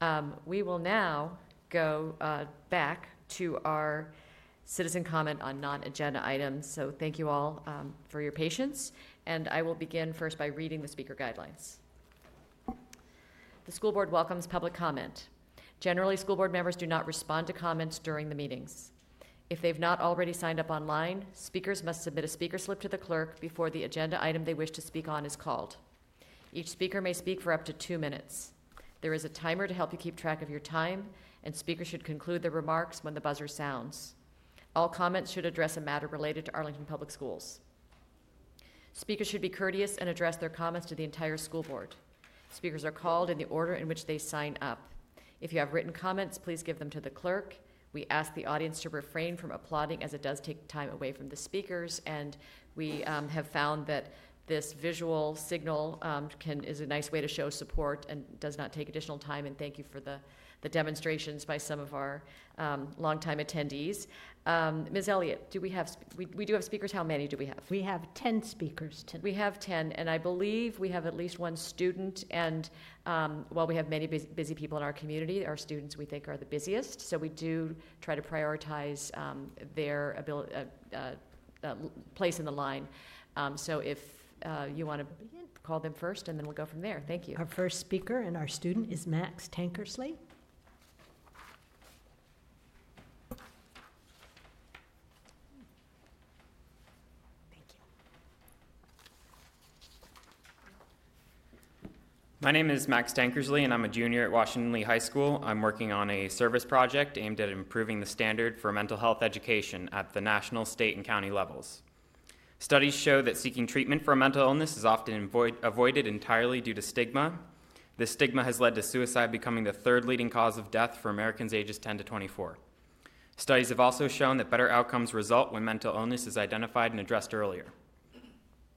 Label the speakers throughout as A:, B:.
A: Um, We will now go uh, back to our citizen comment on non-agenda items. So thank you all um, for your patience, and I will begin first by reading the speaker guidelines. The school board welcomes public comment. Generally, school board members do not respond to comments during the meetings. If they've not already signed up online, speakers must submit a speaker slip to the clerk before the agenda item they wish to speak on is called. Each speaker may speak for up to two minutes. There is a timer to help you keep track of your time, and speakers should conclude their remarks when the buzzer sounds. All comments should address a matter related to Arlington Public Schools. Speakers should be courteous and address their comments to the entire school board. Speakers are called in the order in which they sign up. If you have written comments, please give them to the clerk. We ask the audience to refrain from applauding as it does take time away from the speakers, and we um, have found that this visual signal um, can, is a nice way to show support and does not take additional time, and thank you for the, the demonstrations by some of our um, longtime attendees. Um, Ms. Elliott, do we have, we, we do have speakers, how many do we have?
B: We have 10 speakers tonight.
A: We have 10, and I believe we have at least one student, and um, while we have many bus- busy people in our community, our students we think are the busiest, so we do try to prioritize um, their ability, uh, uh, uh, place in the line. Um, So if uh, you want to call them first, and then we'll go from there. Thank you.
B: Our first speaker and our student is Max Tankersley. Thank you.
C: My name is Max Tankersley, and I'm a junior at Washington Lee High School. I'm working on a service project aimed at improving the standard for mental health education at the national, state, and county levels. Studies show that seeking treatment for a mental illness is often avoid- avoided entirely due to stigma. This stigma has led to suicide becoming the third leading cause of death for Americans ages 10 to 24. Studies have also shown that better outcomes result when mental illness is identified and addressed earlier.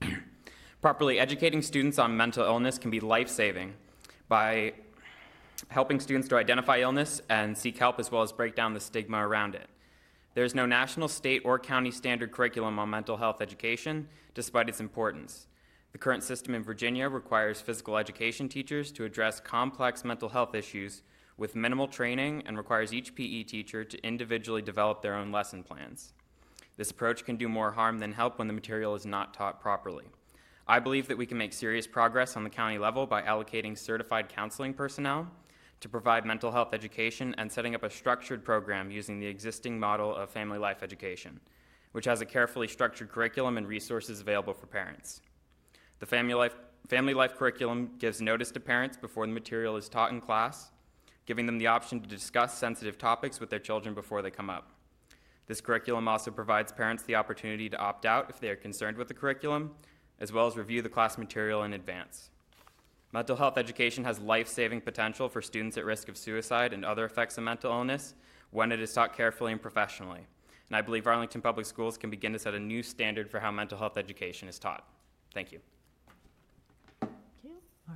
C: Properly educating students on mental illness can be life saving by helping students to identify illness and seek help as well as break down the stigma around it. There is no national, state, or county standard curriculum on mental health education, despite its importance. The current system in Virginia requires physical education teachers to address complex mental health issues with minimal training and requires each PE teacher to individually develop their own lesson plans. This approach can do more harm than help when the material is not taught properly. I believe that we can make serious progress on the county level by allocating certified counseling personnel to provide mental health education and setting up a structured program using the existing model of family life education, which has a carefully structured curriculum and resources available for parents. The family life, family life curriculum gives notice to parents before the material is taught in class, giving them the option to discuss sensitive topics with their children before they come up. This curriculum also provides parents the opportunity to opt out if they are concerned with the curriculum, as well as review the class material in advance. Mental health education has life saving potential for students at risk of suicide and other effects of mental illness when it is taught carefully and professionally. And I believe Arlington Public Schools can begin to set a new standard for how mental health education is taught. Thank you.